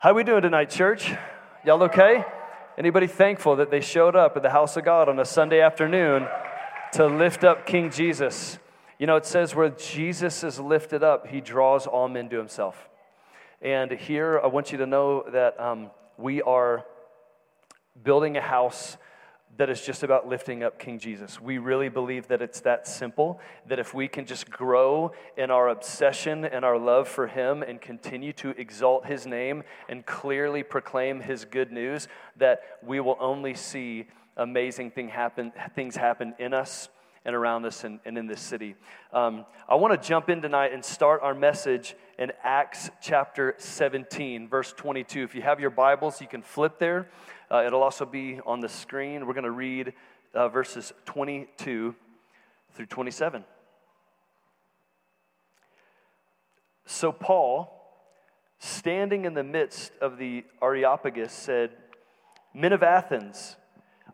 How we doing tonight, church? Y'all okay? Anybody thankful that they showed up at the house of God on a Sunday afternoon to lift up King Jesus? You know, it says where Jesus is lifted up, he draws all men to himself. And here, I want you to know that um, we are building a house that is just about lifting up King Jesus. We really believe that it's that simple, that if we can just grow in our obsession and our love for Him and continue to exalt His name and clearly proclaim His good news, that we will only see amazing thing happen, things happen in us and around us and, and in this city. Um, I want to jump in tonight and start our message in Acts chapter 17, verse 22. If you have your Bibles, you can flip there. Uh, it'll also be on the screen. We're going to read uh, verses 22 through 27. So, Paul, standing in the midst of the Areopagus, said, Men of Athens,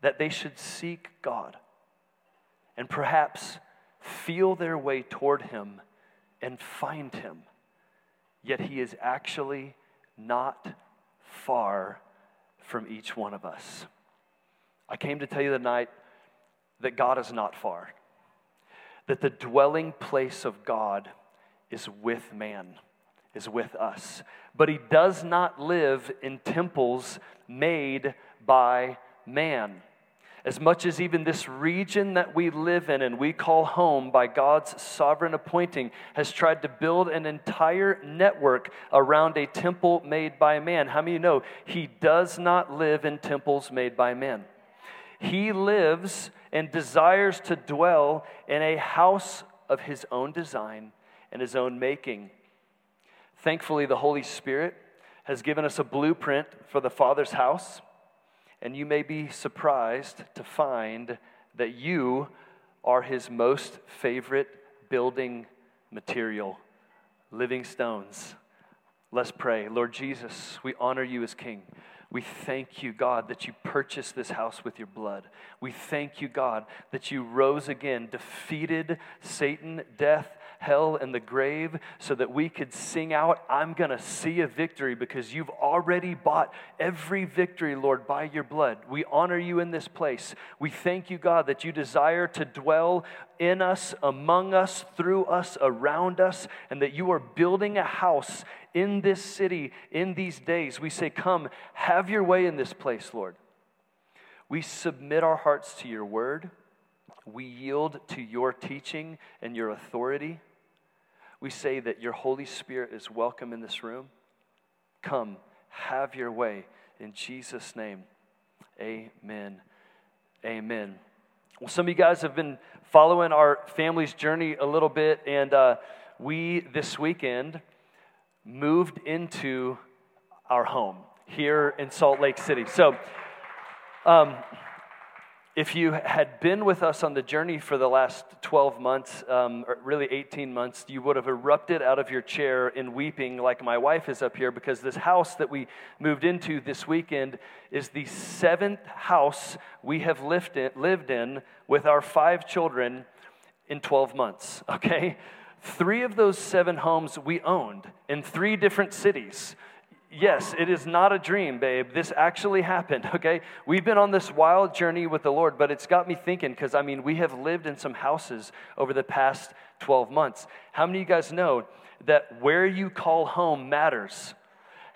that they should seek God and perhaps feel their way toward him and find him. Yet he is actually not far from each one of us. I came to tell you tonight that God is not far, that the dwelling place of God is with man, is with us. But he does not live in temples made by man. As much as even this region that we live in and we call home by God's sovereign appointing has tried to build an entire network around a temple made by man. How many know he does not live in temples made by men? He lives and desires to dwell in a house of his own design and his own making. Thankfully, the Holy Spirit has given us a blueprint for the Father's house, and you may be surprised to find that you are his most favorite building material living stones. Let's pray. Lord Jesus, we honor you as King. We thank you, God, that you purchased this house with your blood. We thank you, God, that you rose again, defeated Satan, death, hell, and the grave so that we could sing out, I'm going to see a victory because you've already bought every victory, Lord, by your blood. We honor you in this place. We thank you, God, that you desire to dwell in us, among us, through us, around us, and that you are building a house in this city in these days. We say, Come, have your way in this place, Lord. We submit our hearts to your word. We yield to your teaching and your authority. We say that your Holy Spirit is welcome in this room. Come, have your way. In Jesus' name, amen. Amen. Well, some of you guys have been following our family's journey a little bit, and uh, we this weekend moved into our home here in Salt Lake City. So, um, if you had been with us on the journey for the last 12 months, um, or really 18 months, you would have erupted out of your chair in weeping, like my wife is up here, because this house that we moved into this weekend is the seventh house we have lived in, lived in with our five children in 12 months, okay? Three of those seven homes we owned in three different cities. Yes, it is not a dream, babe. This actually happened, okay? We've been on this wild journey with the Lord, but it's got me thinking because, I mean, we have lived in some houses over the past 12 months. How many of you guys know that where you call home matters?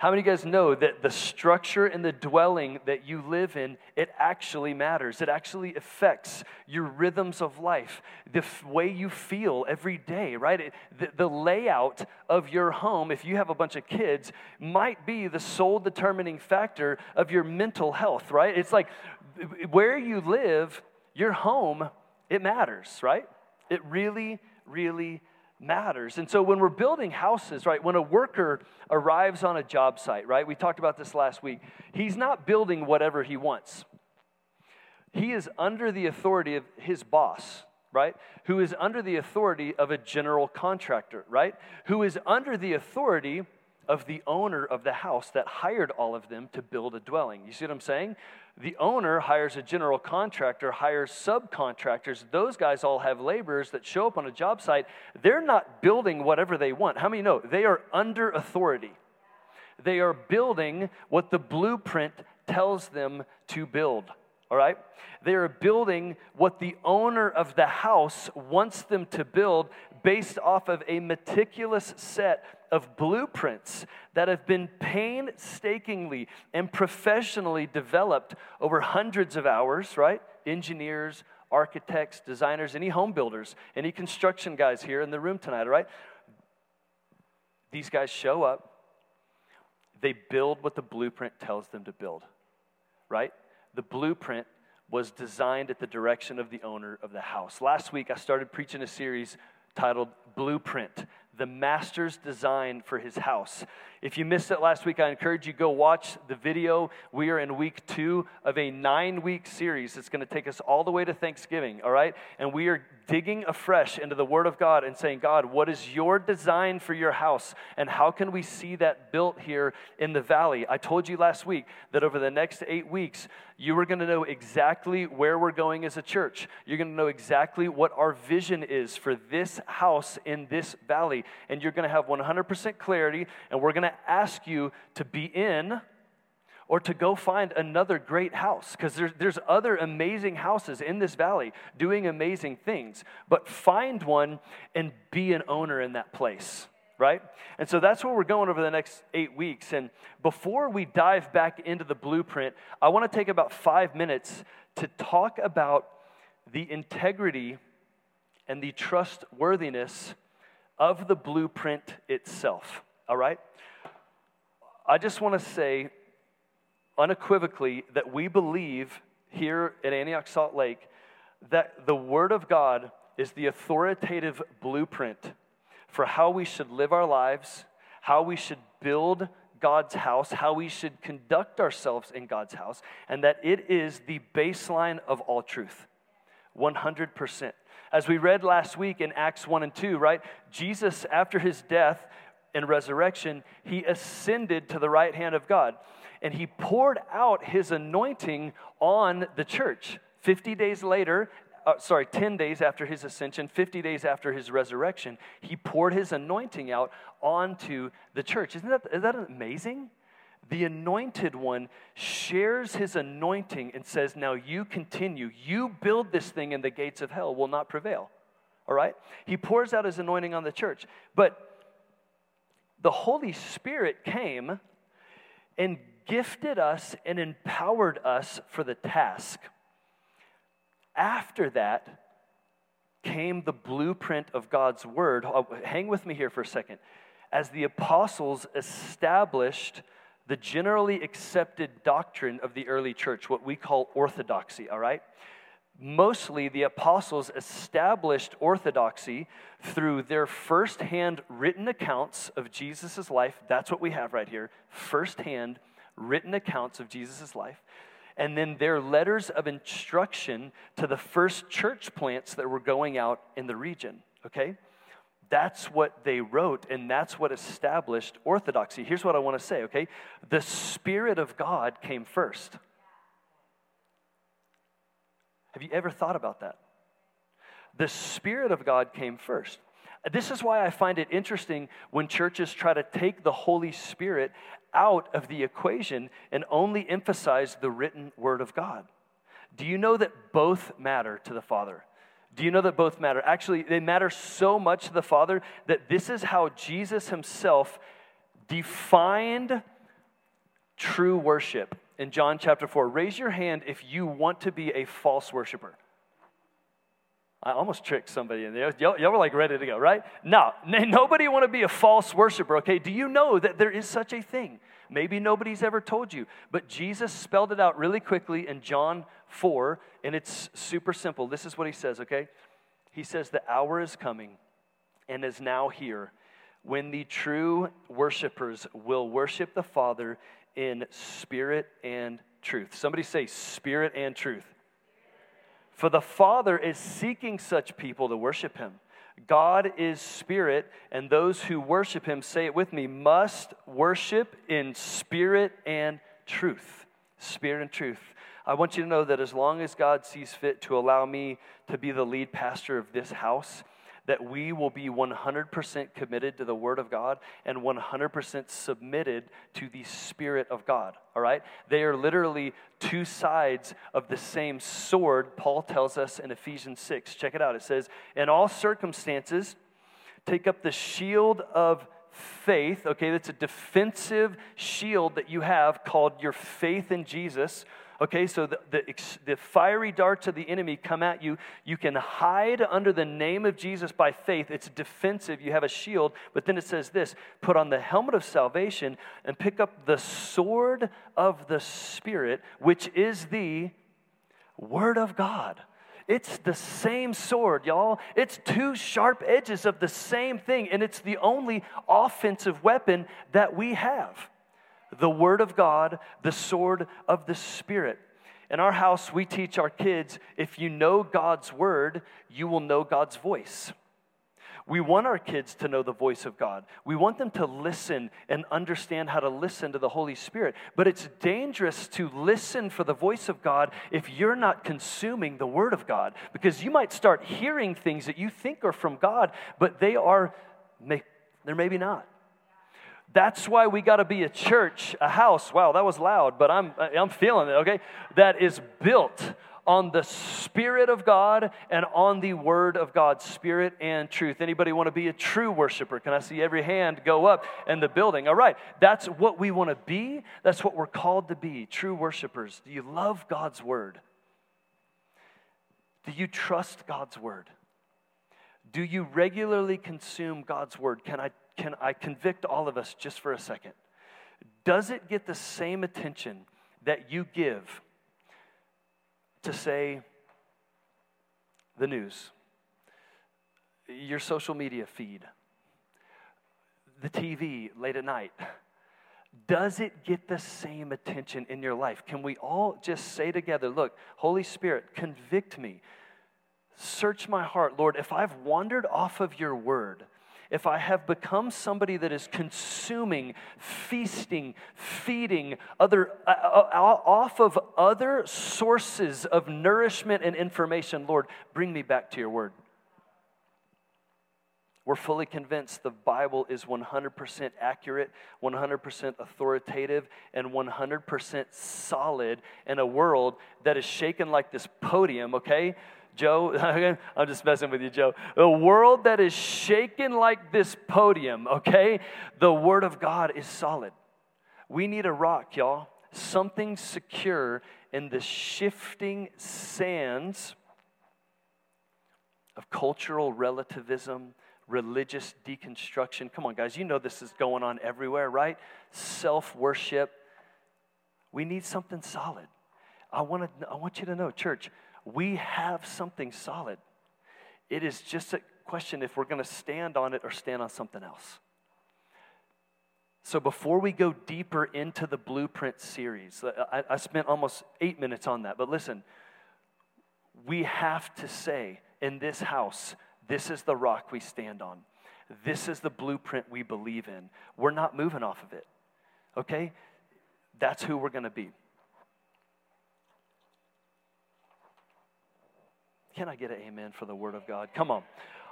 How many of you guys know that the structure and the dwelling that you live in, it actually matters. It actually affects your rhythms of life, the f- way you feel every day, right? It, the, the layout of your home, if you have a bunch of kids, might be the sole determining factor of your mental health, right? It's like where you live, your home, it matters, right? It really, really matters. And so when we're building houses, right, when a worker arrives on a job site, right, we talked about this last week, he's not building whatever he wants. He is under the authority of his boss, right, who is under the authority of a general contractor, right, who is under the authority of the owner of the house that hired all of them to build a dwelling. You see what I'm saying? The owner hires a general contractor, hires subcontractors. Those guys all have laborers that show up on a job site. They're not building whatever they want. How many know? They are under authority. They are building what the blueprint tells them to build. All right? They are building what the owner of the house wants them to build based off of a meticulous set of blueprints that have been painstakingly and professionally developed over hundreds of hours, right? Engineers, architects, designers, any home builders, any construction guys here in the room tonight, right? These guys show up, they build what the blueprint tells them to build, right? The blueprint was designed at the direction of the owner of the house. Last week, I started preaching a series titled Blueprint the master's design for his house. If you missed it last week, I encourage you go watch the video. We are in week two of a nine week series. It's going to take us all the way to Thanksgiving, all right? And we are digging afresh into the Word of God and saying, God, what is your design for your house? And how can we see that built here in the valley? I told you last week that over the next eight weeks, you are going to know exactly where we're going as a church. You're going to know exactly what our vision is for this house in this valley. And you're going to have 100% clarity. And we're going to ask you to be in or to go find another great house because there's, there's other amazing houses in this valley doing amazing things. But find one and be an owner in that place right? And so that's where we're going over the next eight weeks. And before we dive back into the blueprint, I want to take about five minutes to talk about the integrity and the trustworthiness of the blueprint itself, all right? I just want to say unequivocally that we believe here at Antioch Salt Lake that the Word of God is the authoritative blueprint for how we should live our lives, how we should build God's house, how we should conduct ourselves in God's house, and that it is the baseline of all truth. 100%. As we read last week in Acts 1 and 2, right? Jesus, after his death and resurrection, he ascended to the right hand of God and he poured out his anointing on the church. 50 days later, uh, sorry, 10 days after his ascension, 50 days after his resurrection, he poured his anointing out onto the church. Isn't that, is that amazing? The anointed one shares his anointing and says, Now you continue. You build this thing, and the gates of hell will not prevail. All right? He pours out his anointing on the church. But the Holy Spirit came and gifted us and empowered us for the task. After that came the blueprint of God's word. Oh, hang with me here for a second. As the apostles established the generally accepted doctrine of the early church, what we call orthodoxy, all right? Mostly the apostles established orthodoxy through their firsthand written accounts of Jesus' life. That's what we have right here firsthand written accounts of Jesus' life and then their letters of instruction to the first church plants that were going out in the region, okay? That's what they wrote, and that's what established orthodoxy. Here's what I want to say, okay? The Spirit of God came first. Have you ever thought about that? The Spirit of God came first. This is why I find it interesting when churches try to take the Holy Spirit out of the equation and only emphasize the written Word of God. Do you know that both matter to the Father? Do you know that both matter? Actually, they matter so much to the Father that this is how Jesus himself defined true worship in John chapter 4. Raise your hand if you want to be a false worshiper. I almost tricked somebody in there. Y'all, y'all were like ready to go, right? No, nobody want to be a false worshiper, okay? Do you know that there is such a thing? Maybe nobody's ever told you, but Jesus spelled it out really quickly in John 4, and it's super simple. This is what he says, okay? He says, The hour is coming and is now here when the true worshipers will worship the Father in spirit and truth. Somebody say, Spirit and truth. For the Father is seeking such people to worship him. God is spirit, and those who worship him, say it with me, must worship in spirit and truth. Spirit and truth. I want you to know that as long as God sees fit to allow me to be the lead pastor of this house, that we will be 100% committed to the Word of God and 100% submitted to the Spirit of God. All right? They are literally two sides of the same sword, Paul tells us in Ephesians 6. Check it out. It says, In all circumstances, take up the shield of faith. Okay, that's a defensive shield that you have called your faith in Jesus Okay, so the, the, the, fiery darts of the enemy come at you. You can hide under the name of Jesus by faith. It's defensive. You have a shield. But then it says this put on the helmet of salvation and pick up the sword of the Spirit, which is the Word of God. It's the same sword, y'all. It's two sharp edges of the same thing, and it's the only offensive weapon that we have the Word of God, the sword of the Spirit. In our house, we teach our kids if you know God's Word, you will know God's voice. We want our kids to know the voice of God. We want them to listen and understand how to listen to the Holy Spirit. But it's dangerous to listen for the voice of God if you're not consuming the Word of God, because you might start hearing things that you think are from God, but they are, they're maybe not. That's why we got to be a church, a house. Wow, that was loud, but I'm, I'm feeling it, okay? That is built on the Spirit of God and on the Word of God, Spirit and truth. Anybody want to be a true worshiper? Can I see every hand go up in the building? All right, that's what we want to be. That's what we're called to be, true worshipers. Do you love God's Word? Do you trust God's Word? Do you regularly consume God's Word? Can I can I convict all of us just for a second? Does it get the same attention that you give to say the news, your social media feed, the TV late at night? Does it get the same attention in your life? Can we all just say together, look, Holy Spirit, convict me. Search my heart, Lord. If I've wandered off of your word, if I have become somebody that is consuming, feasting, feeding other uh, uh, off of other sources of nourishment and information, Lord, bring me back to your word. We're fully convinced the Bible is 100% accurate, 100% authoritative, and 100% solid in a world that is shaken like this podium, okay? Joe, I'm just messing with you, Joe. A world that is shaken like this podium, okay? The Word of God is solid. We need a rock, y'all. Something secure in the shifting sands of cultural relativism, religious deconstruction. Come on, guys, you know this is going on everywhere, right? Self worship. We need something solid. I want, to, I want you to know, church, we have something solid. It is just a question if we're going to stand on it or stand on something else. So, before we go deeper into the blueprint series, I, I, spent almost eight minutes on that, but listen, we have to say in this house, this is the rock we stand on. This is the blueprint we believe in. We're not moving off of it, okay? That's who we're going to be. Can I get an amen for the word of God? Come on.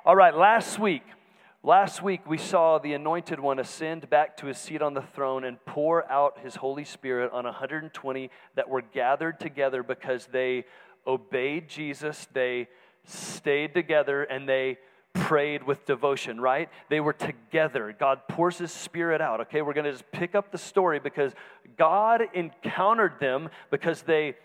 All right, last week, last week we saw the anointed one ascend back to his seat on the throne and pour out his Holy Spirit on 120 that were gathered together because they obeyed Jesus, they stayed together, and they prayed with devotion, right? They were together. God pours his spirit out. Okay, we're going to just pick up the story because God encountered them because they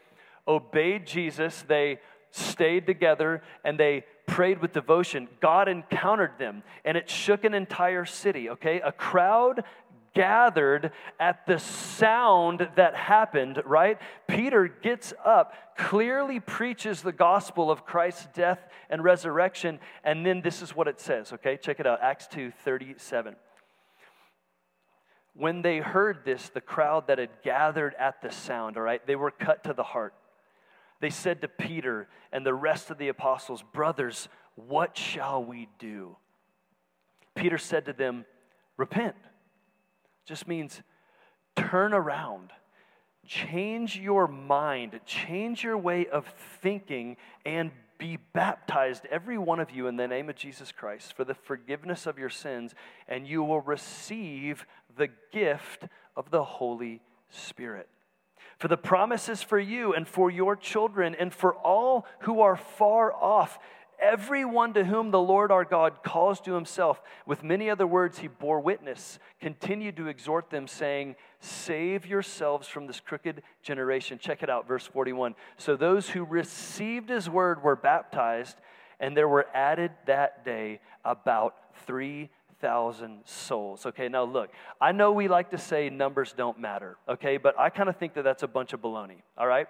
obeyed Jesus, they stayed together, and they prayed with devotion. God encountered them, and it shook an entire city. Okay, a crowd gathered at the sound that happened, right? Peter gets up, clearly preaches the gospel of Christ's death and resurrection, and then this is what it says, okay? Check it out Acts 2 37. When they heard this, the crowd that had gathered at the sound, all right, they were cut to the heart. They said to Peter and the rest of the apostles, Brothers, what shall we do? Peter said to them, Repent just means turn around, change your mind, change your way of thinking, and be baptized, every one of you, in the name of Jesus Christ for the forgiveness of your sins, and you will receive the gift of the Holy Spirit. For the promises for you and for your children and for all who are far off Everyone to whom the Lord our God calls to himself, with many other words, he bore witness, continued to exhort them, saying, Save yourselves from this crooked generation. Check it out, verse 41. So those who received his word were baptized, and there were added that day about 3,000 souls. Okay, now look, I know we like to say numbers don't matter, okay, but I kind of think that that's a bunch of baloney, all right?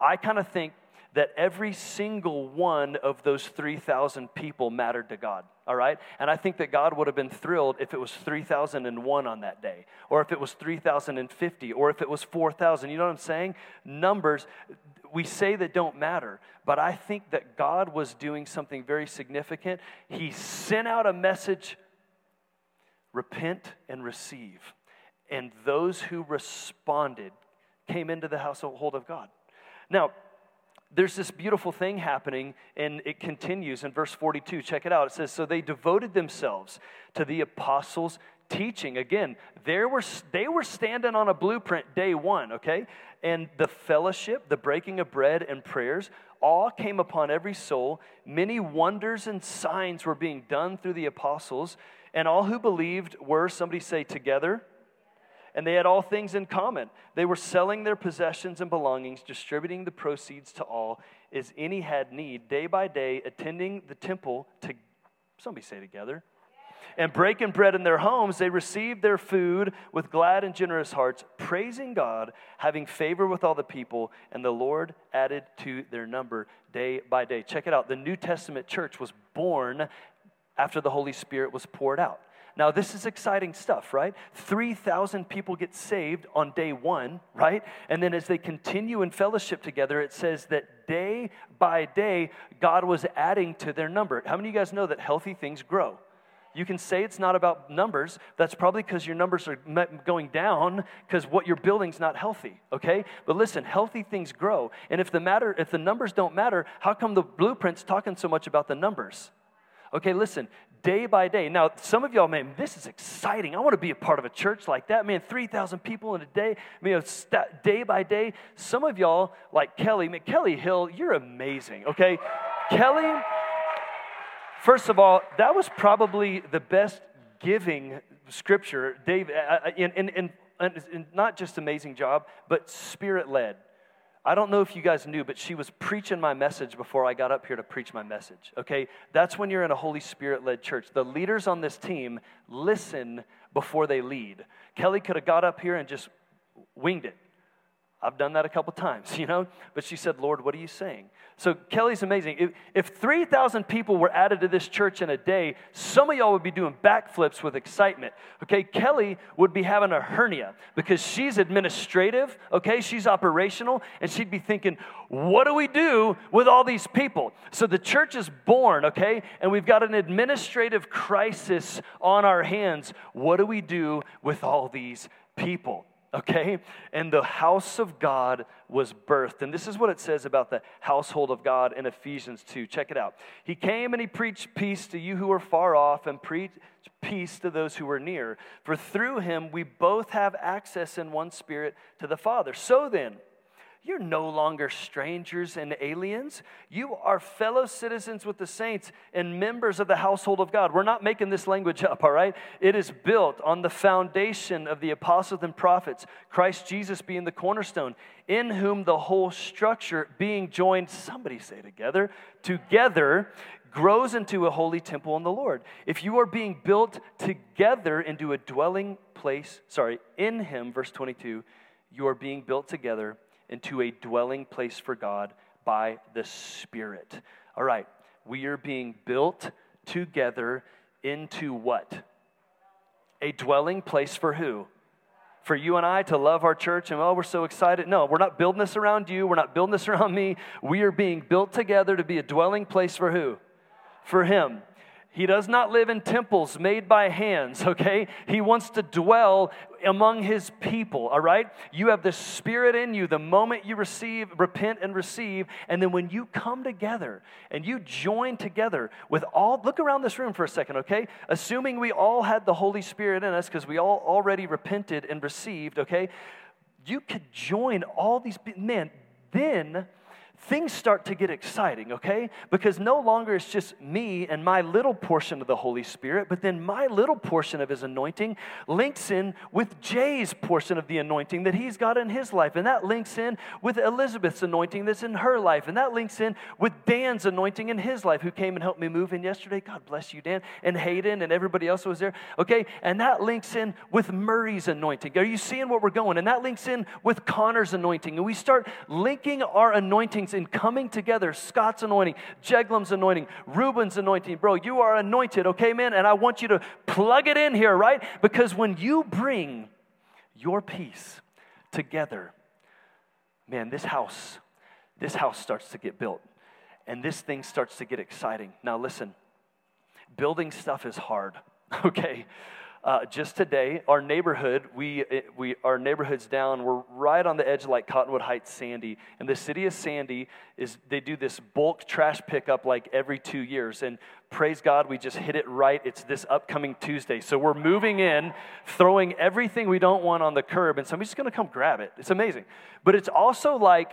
I kind of think that every single one of those 3,000 people mattered to God, all right? And I think that God would have been thrilled if it was 3,001 on that day, or if it was 3,050, or if it was 4,000. You know what I'm saying? Numbers, we say that don't matter, but I think that God was doing something very significant. He sent out a message repent and receive. And those who responded came into the household of God. Now, there's this beautiful thing happening, and it continues in verse 42. Check it out. It says, So they devoted themselves to the apostles' teaching. Again, there were, they were standing on a blueprint day one, okay? And the fellowship, the breaking of bread, and prayers all came upon every soul. Many wonders and signs were being done through the apostles, and all who believed were, somebody say, together and they had all things in common. They were selling their possessions and belongings, distributing the proceeds to all as any had need, day by day, attending the temple to, somebody say together, and breaking bread in their homes, they received their food with glad and generous hearts, praising God, having favor with all the people, and the Lord added to their number day by day. Check it out. The New Testament church was born after the Holy Spirit was poured out. Now, this is exciting stuff, right? 3,000 people get saved on day one, right? And then as they continue in fellowship together, it says that day by day, God was adding to their number. How many of you guys know that healthy things grow? You can say it's not about numbers. That's probably because your numbers are going down because what you're building is not healthy, okay? But listen, healthy things grow. And if the matter if the numbers don't matter, how come the blueprint's talking so much about the numbers? Okay, listen, day by day. Now, some of y'all, man, this is exciting. I want to be a part of a church like that. Man, 3,000 people in a day, I mean, day by day. Some of y'all, like Kelly, man, Kelly Hill, you're amazing, okay? Kelly, first of all, that was probably the best giving scripture, Dave, and, and, and, and not just amazing job, but spirit led. I don't know if you guys knew, but she was preaching my message before I got up here to preach my message. Okay? That's when you're in a Holy Spirit led church. The leaders on this team listen before they lead. Kelly could have got up here and just winged it. I've done that a couple times, you know? But she said, Lord, what are you saying? So Kelly's amazing. If, if 3,000 people were added to this church in a day, some of y'all would be doing backflips with excitement. Okay, Kelly would be having a hernia because she's administrative, okay? She's operational, and she'd be thinking, what do we do with all these people? So the church is born, okay? And we've got an administrative crisis on our hands. What do we do with all these people? Okay? And the house of God was birthed. And this is what it says about the household of God in Ephesians 2. Check it out. He came and he preached peace to you who were far off and preached peace to those who were near. For through him we both have access in one spirit to the Father. So then, you're no longer strangers and aliens. You are fellow citizens with the saints and members of the household of God. We're not making this language up, all right? It is built on the foundation of the apostles and prophets, Christ Jesus being the cornerstone, in whom the whole structure being joined, somebody say together, together grows into a holy temple in the Lord. If you are being built together into a dwelling place, sorry, in Him, verse 22, you are being built together into a dwelling place for God by the Spirit. All right, we are being built together into what? A dwelling place for who? For you and I to love our church and oh, we're so excited. No, we're not building this around you. We're not building this around me. We are being built together to be a dwelling place for who? For Him. He does not live in temples made by hands, okay? He wants to dwell among his people, all right? You have the spirit in you the moment you receive, repent and receive, and then when you come together and you join together with all, look around this room for a second, okay? Assuming we all had the Holy Spirit in us because we all already repented and received, okay? You could join all these, man, then things start to get exciting, okay? Because no longer it's just me and my little portion of the Holy Spirit, but then my little portion of His anointing links in with Jay's portion of the anointing that he's got in his life. And that links in with Elizabeth's anointing that's in her life. And that links in with Dan's anointing in his life, who came and helped me move in yesterday. God bless you, Dan. And Hayden and everybody else who was there, okay? And that links in with Murray's anointing. Are you seeing where we're going? And that links in with Connor's anointing. And we start linking our anointings in coming together. Scott's anointing, Jeglum's anointing, Reuben's anointing. Bro, you are anointed, okay, man? And I want you to plug it in here, right? Because when you bring your piece together, man, this house, this house starts to get built. And this thing starts to get exciting. Now, listen, building stuff is hard, okay? Uh, just today, our neighborhood, we, we, our neighborhood's down. We're right on the edge of like Cottonwood Heights, Sandy. And the city of Sandy is, they do this bulk trash pickup like every two years. And praise God, we just hit it right. It's this upcoming Tuesday. So we're moving in, throwing everything we don't want on the curb, and somebody's gonna come grab it. It's amazing. But it's also like,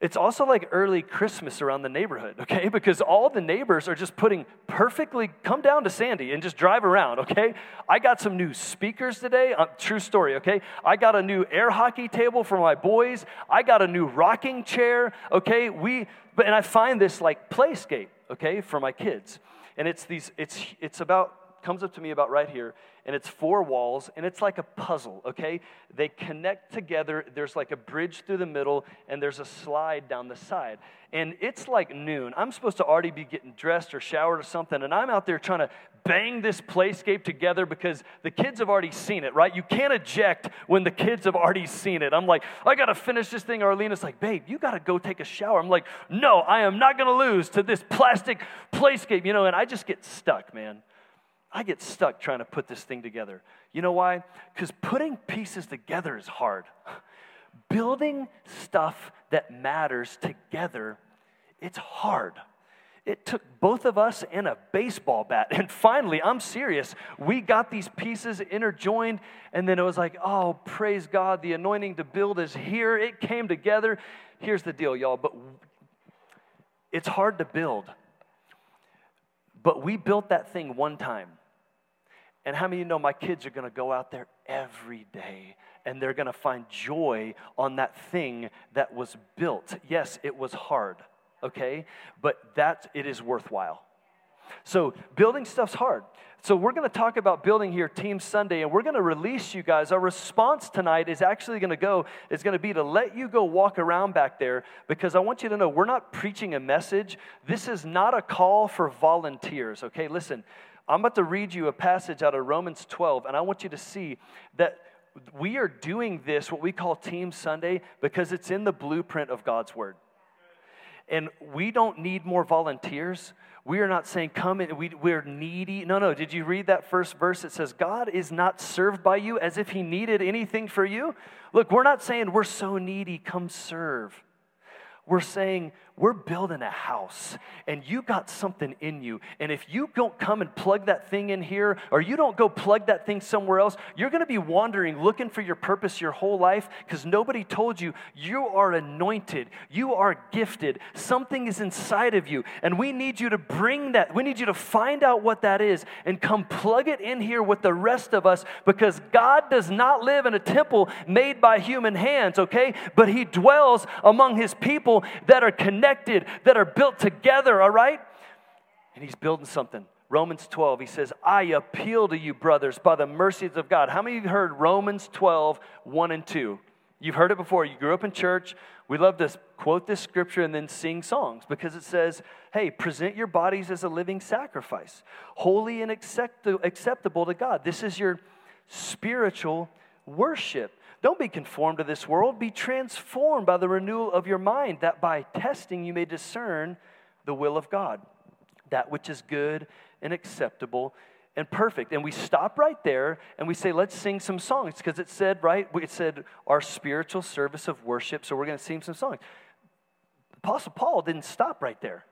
it's also like early Christmas around the neighborhood, okay? Because all the neighbors are just putting perfectly, come down to Sandy and just drive around, okay? I got some new speakers today, uh, true story, okay? I got a new air hockey table for my boys. I got a new rocking chair, okay? We, but, and I find this like playscape, okay, for my kids. And it's these, it's, it's about, comes up to me about right here and it's four walls, and it's like a puzzle, okay? They connect together. There's like a bridge through the middle, and there's a slide down the side. And it's like noon. I'm supposed to already be getting dressed or showered or something, and I'm out there trying to bang this playscape together because the kids have already seen it, right? You can't eject when the kids have already seen it. I'm like, I gotta finish this thing. Arlena's like, babe, you gotta go take a shower. I'm like, no, I am not gonna lose to this plastic playscape, you know, and I just get stuck, man. I get stuck trying to put this thing together. You know why? Because putting pieces together is hard. Building stuff that matters together, it's hard. It took both of us and a baseball bat. And finally, I'm serious, we got these pieces interjoined, and then it was like, oh, praise God, the anointing to build is here. It came together. Here's the deal, y'all, but it's hard to build. But we built that thing one time. And how many of you know my kids are going to go out there every day and they're going to find joy on that thing that was built? Yes, it was hard, okay? But that it is worthwhile. So building stuff's hard. So we're going to talk about building here Team Sunday, and we're going to release you guys. Our response tonight is actually going to go is going to be to let you go walk around back there because I want you to know we're not preaching a message. This is not a call for volunteers. Okay, listen. I'm about to read you a passage out of Romans 12, and I want you to see that we are doing this, what we call Team Sunday, because it's in the blueprint of God's Word. And we don't need more volunteers. We are not saying, come and we, we're needy. No, no. Did you read that first verse? It says, God is not served by you as if he needed anything for you. Look, we're not saying we're so needy, come serve. We're saying we're building a house and you got something in you. And if you don't come and plug that thing in here or you don't go plug that thing somewhere else, you're going to be wandering looking for your purpose your whole life because nobody told you you are anointed, you are gifted, something is inside of you. And we need you to bring that, we need you to find out what that is and come plug it in here with the rest of us because God does not live in a temple made by human hands, okay? But He dwells among His people that are connected, that are built together, all right? And He's building something. Romans 12, he says, I appeal to you, brothers, by the mercies of God. How many of you heard Romans 12, 1 and 2? You've heard it before. You grew up in church. We love to quote this scripture and then sing songs because it says, hey, present your bodies as a living sacrifice, holy and accept- acceptable to God. This is your spiritual worship. Don't be conformed to this world, be transformed by the renewal of your mind, that by testing you may discern the will of God, that which is good and acceptable and perfect. And we stop right there and we say, let's sing some songs because it said, right? It said our spiritual service of worship, so we're going to sing some songs. Apostle Paul didn't stop right there.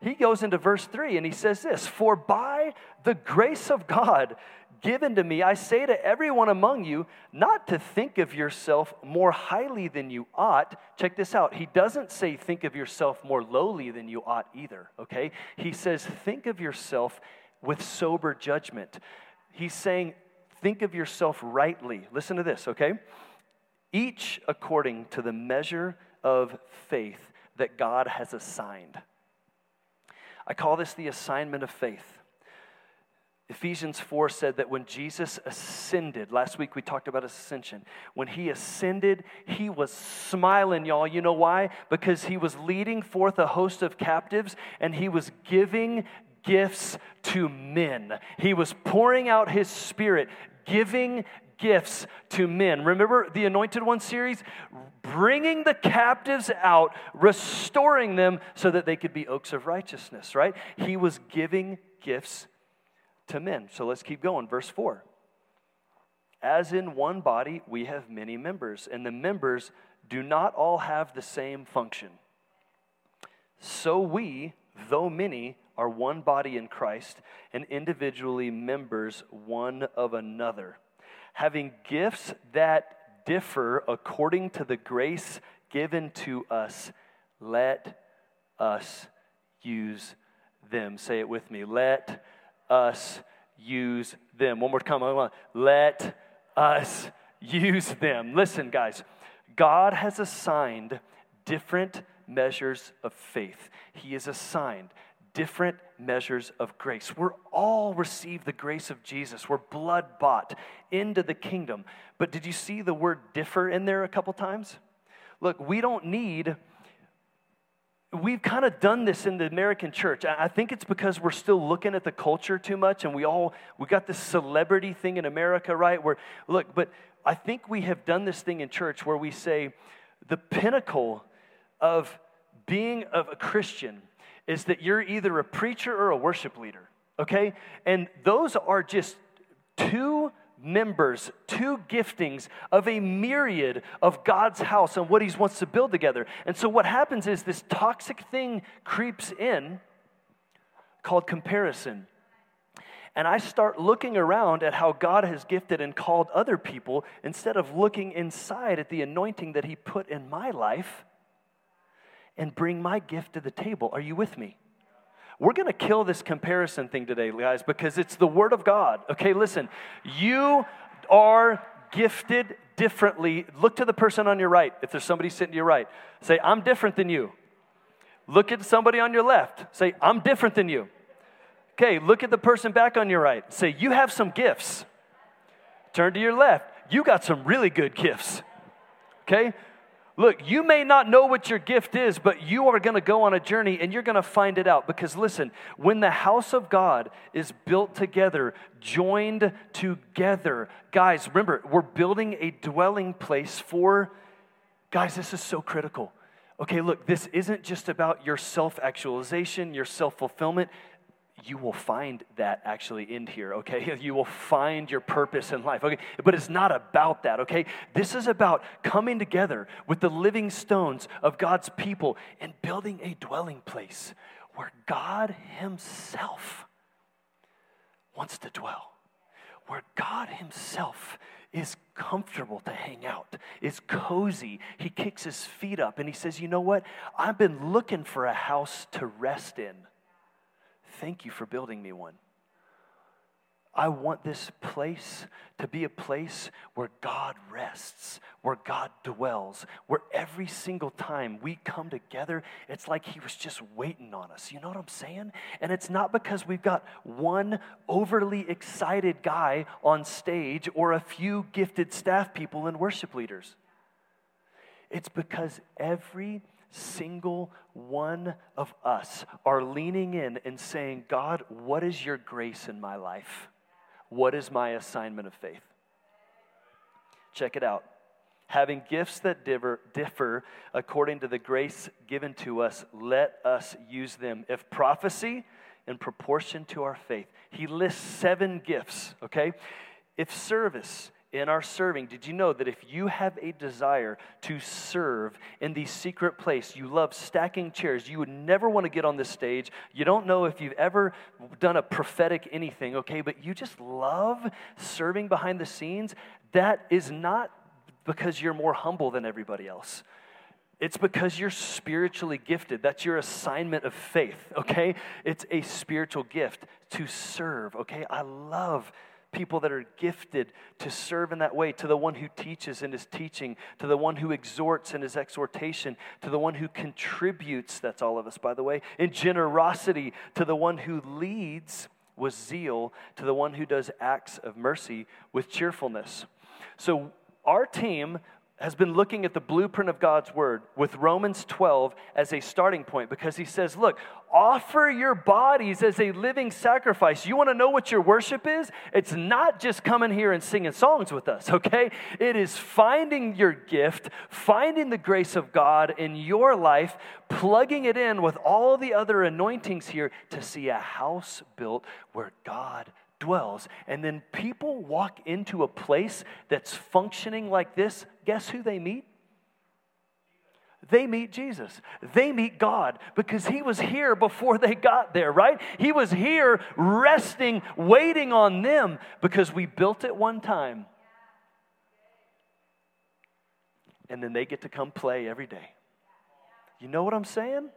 He goes into verse 3 and he says this For by the grace of God, given to me, I say to everyone among you, not to think of yourself more highly than you ought. Check this out. He doesn't say think of yourself more lowly than you ought either, okay? He says think of yourself with sober judgment. He's saying think of yourself rightly. Listen to this, okay? Each according to the measure of faith that God has assigned. I call this the assignment of faith. Ephesians 4 said that when Jesus ascended, last week we talked about ascension. When he ascended, he was smiling, y'all. You know why? Because he was leading forth a host of captives and he was giving gifts to men. He was pouring out his spirit, giving gifts to men. Remember the Anointed One series? Bringing the captives out, restoring them so that they could be oaks of righteousness, right? He was giving gifts to men. So let's keep going. Verse 4. As in one body, we have many members, and the members do not all have the same function. So we, though many, are one body in Christ and individually members one of another, having gifts that differ according to the grace given to us. Let us use them. Say it with me. Let us use them. One more time. Let us use them. Listen, guys, God has assigned different measures of faith. He has assigned different measures of grace. We're all receive the grace of Jesus. We're blood bought into the kingdom. But did you see the word differ in there a couple times? Look, we don't need we've kind of done this in the American church. I think it's because we're still looking at the culture too much and we all we got this celebrity thing in America, right? Where look, but I think we have done this thing in church where we say the pinnacle of being of a Christian is that you're either a preacher or a worship leader, okay? And those are just two members, two giftings of a myriad of God's house and what He wants to build together. And so, what happens is this toxic thing creeps in called comparison. And I start looking around at how God has gifted and called other people instead of looking inside at the anointing that He put in my life and bring my gift to the table. Are you with me? We're going to kill this comparison thing today, guys, because it's the Word of God. Okay, listen, you are gifted differently. Look to the person on your right. If there's somebody sitting to your right, say, I'm different than you. Look at somebody on your left. Say, I'm different than you. Okay, look at the person back on your right. Say, You have some gifts. Turn to your left. You got some really good gifts. Okay? Look, you may not know what your gift is, but you are going to go on a journey and you're going to find it out. Because listen, when the house of God is built together, joined together, guys, remember, we're building a dwelling place for, guys, this is so critical. Okay, look, this isn't just about your self actualization, your self fulfillment. You will find that actually in here, okay? You will find your purpose in life, okay? But it's not about that, okay? This is about coming together with the living stones of God's people and building a dwelling place where God Himself wants to dwell, where God Himself is comfortable to hang out, is cozy. He kicks his feet up and he says, You know what? I've been looking for a house to rest in. Thank you for building me one. I want this place to be a place where God rests, where God dwells, where every single time we come together, it's like He was just waiting on us. You know what I'm saying? And it's not because we've got one overly excited guy on stage or a few gifted staff people and worship leaders. It's because every single one of us are leaning in and saying, God, what is your grace in my life? What is my assignment of faith? Check it out. Having gifts that differ, differ according to the grace given to us, let us use them. If prophecy, in proportion to our faith. He lists seven gifts, okay? If service, in our serving, did you know that if you have a desire to serve in the secret place, you love stacking chairs, you would never want to get on this stage. You don't know if you've ever done a prophetic anything, okay, but you just love serving behind the scenes. That is not because you're more humble than everybody else. It's because you're spiritually gifted. That's your assignment of faith, okay? It's a spiritual gift to serve, okay? I love people that are gifted to serve in that way to the one who teaches in his teaching, to the one who exhorts in his exhortation, to the one who contributes, that's all of us, by the way, in generosity, to the one who leads with zeal, to the one who does acts of mercy with cheerfulness. So, our team has been looking at the blueprint of God's word with Romans 12 as a starting point because he says, Look, offer your bodies as a living sacrifice. You want to know what your worship is? It's not just coming here and singing songs with us, okay? It is finding your gift, finding the grace of God in your life, plugging it in with all the other anointings here to see a house built where God dwells. And then people walk into a place that's functioning like this. Guess who they meet? They meet Jesus. They meet God because He was here before they got there, right? He was here resting, waiting on them because we built it one time. And then they get to come play every day. You know what I'm saying?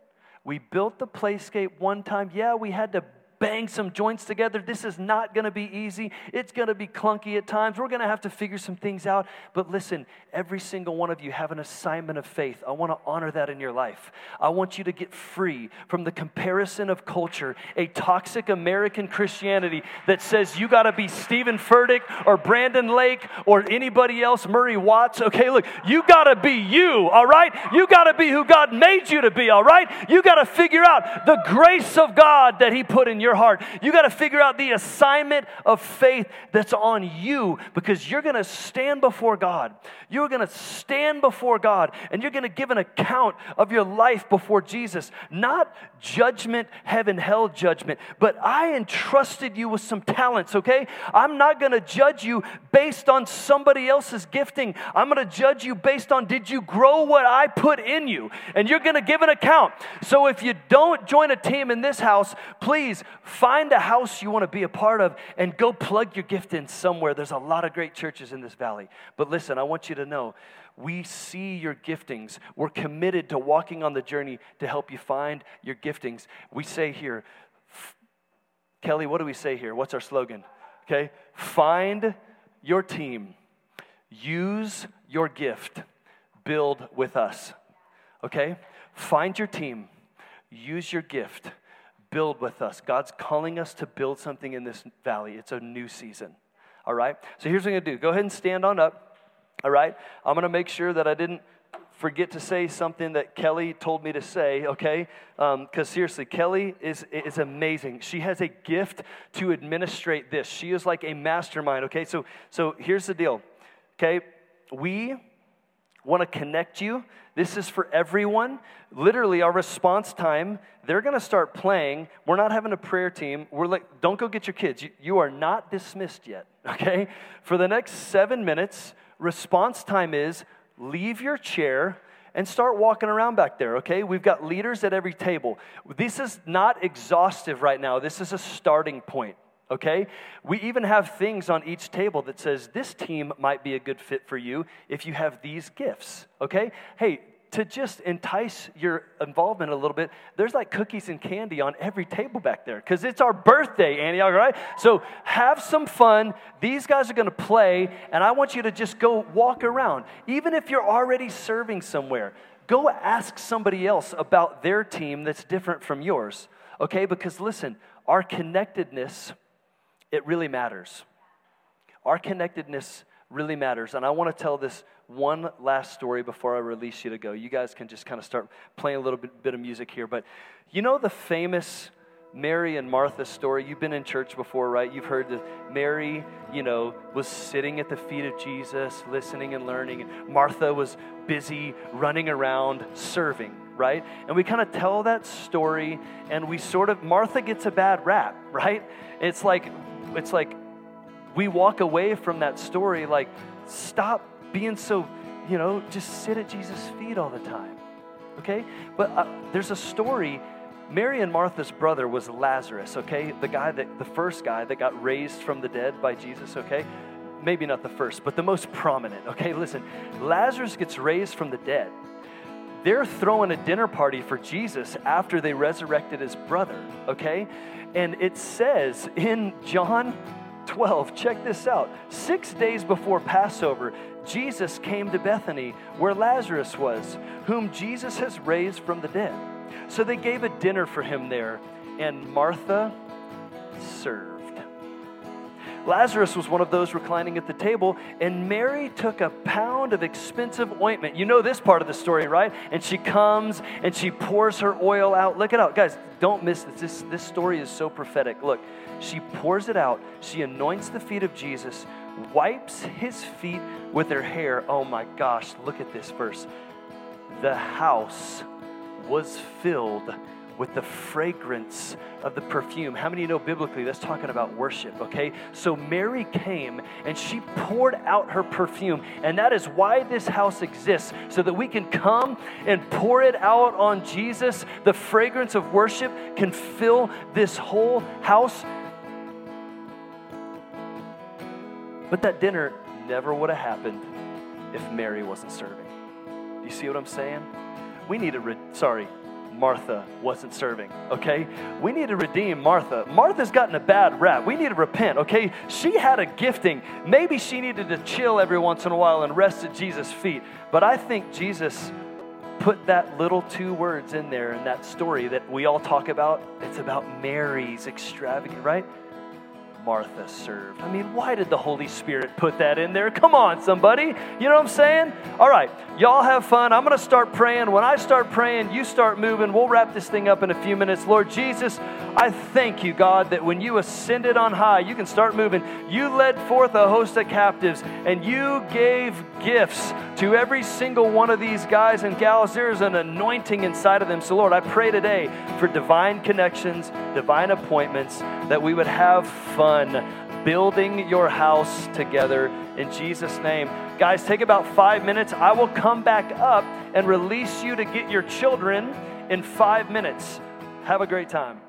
We built the playscape one time. Yeah, we had to bang some joints together. This is not going to be easy. It's going to be clunky at times. We're going to have to figure some things out. But listen, every single one of you have an assignment of faith. I want to honor that in your life. I want you to get free from the comparison of culture, a toxic American Christianity that says you got to be Steven Furtick or Brandon Lake or anybody else, Murray Watts. Okay, look, you got to be you, all right? You got to be who God made you to be, all right? You got to figure out the grace of God that He put in your your heart. You got to figure out the assignment of faith that's on you because you're going to stand before God. You're going to stand before God and you're going to give an account of your life before Jesus. Not judgment, heaven, hell judgment, but I entrusted you with some talents, okay? I'm not going to judge you based on somebody else's gifting. I'm going to judge you based on did you grow what I put in you? And you're going to give an account. So if you don't join a team in this house, please Find a house you want to be a part of and go plug your gift in somewhere. There's a lot of great churches in this valley. But listen, I want you to know we see your giftings. We're committed to walking on the journey to help you find your giftings. We say here, Kelly, what do we say here? What's our slogan? Okay, find your team, use your gift, build with us. Okay, find your team, use your gift build with us. God's calling us to build something in this valley. It's a new season. All right? So here's what I'm going to do go ahead and stand on up. All right? I'm going to make sure that I didn't forget to say something that Kelly told me to say, okay? Because um, seriously, Kelly is, is amazing. She has a gift to administrate this. She is like a mastermind, okay? So, so here's the deal, okay? We want to connect you. This is for everyone. Literally, our response time, they're going to start playing. We're not having a prayer team. We're like, don't go get your kids. You, you are not dismissed yet, okay? For the next seven minutes, response time is leave your chair and start walking around back there, okay? We've got leaders at every table. This is not exhaustive right now, this is a starting point okay? We even have things on each table that says this team might be a good fit for you if you have these gifts, okay? Hey, to just entice your involvement a little bit, there's like cookies and candy on every table back there because it's our birthday, Antioch, right? So have some fun. These guys are going to play, and I want you to just go walk around. Even if you're already serving somewhere, go ask somebody else about their team that's different from yours, okay? Because listen, our connectedness it really matters. Our connectedness really matters. And I want to tell this one last story before I release you to go. You guys can just kind of start playing a little bit, bit of music here. But you know the famous Mary and Martha story? You've been in church before, right? You've heard that Mary, you know, was sitting at the feet of Jesus, listening and learning. And Martha was busy running around serving, right? And we kind of tell that story, and we sort of, Martha gets a bad rap, right? It's like it's like we walk away from that story like, stop being so, you know, just sit at Jesus' feet all the time. Okay? But uh, there's a story. Mary and Martha's brother was Lazarus, okay? The guy that, the first guy that got raised from the dead by Jesus, okay? Maybe not the first, but the most prominent, okay? Listen, Lazarus gets raised from the dead. They're throwing a dinner party for Jesus after they resurrected his brother, okay? And it says in John 12, check this out. Six days before Passover, Jesus came to Bethany, where Lazarus was, whom Jesus has raised from the dead. So they gave a dinner for him there, and Martha served. Lazarus was one of those reclining at the table, and Mary took a pound of expensive ointment. You know this part of the story, right? And she comes and she pours her oil out. Look it out. Guys, don't miss this. This, this story is so prophetic. Look, she pours it out. She anoints the feet of Jesus, wipes his feet with her hair. Oh my gosh, look at this verse. The house was filled with the fragrance of the perfume. How many know biblically that's talking about worship, okay? So Mary came and she poured out her perfume, and that is why this house exists, so that we can come and pour it out on Jesus. The fragrance of worship can fill this whole house. But that dinner never would have happened if Mary wasn't serving. Do you see what I'm saying? We need to, re- sorry, Martha wasn't serving, okay? We need to redeem Martha. Martha's gotten a bad rap. We need to repent, okay? She had a gifting. Maybe she needed to chill every once in a while and rest at Jesus' feet. But I think Jesus put that little two words in there in that story that we all talk about. It's about Mary's extravagant, right? Martha served. I mean, why did the Holy Spirit put that in there? Come on, somebody. You know what I'm saying? All right, y'all have fun. I'm going to start praying. When I start praying, you start moving. We'll wrap this thing up in a few minutes. Lord Jesus, I thank you, God, that when you ascended on high, you can start moving. You led forth a host of captives and you gave gifts to every single one of these guys and gals. There's an anointing inside of them. So, Lord, I pray today for divine connections, divine appointments, that we would have fun building your house together in Jesus' name. Guys, take about five minutes. I will come back up and release you to get your children in five minutes. Have a great time.